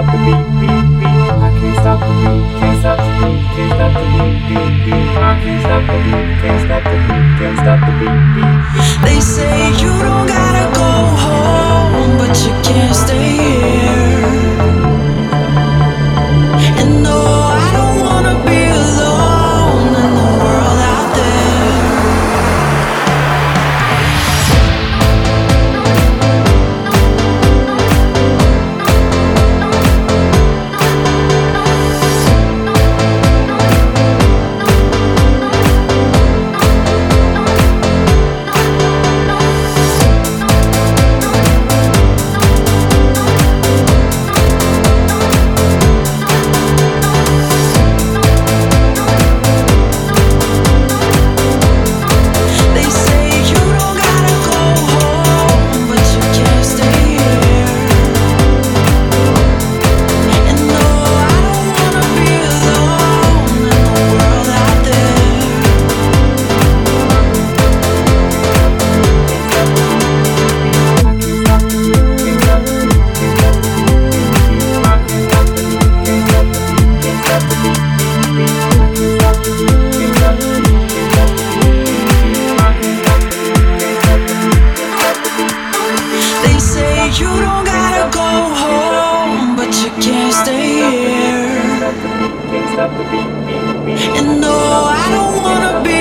stop the beat, beat, beat. I can't stop the beat, can't stop the beat, can't stop the beat, beat, beat. I can't stop the beat. here. And no, I don't wanna be.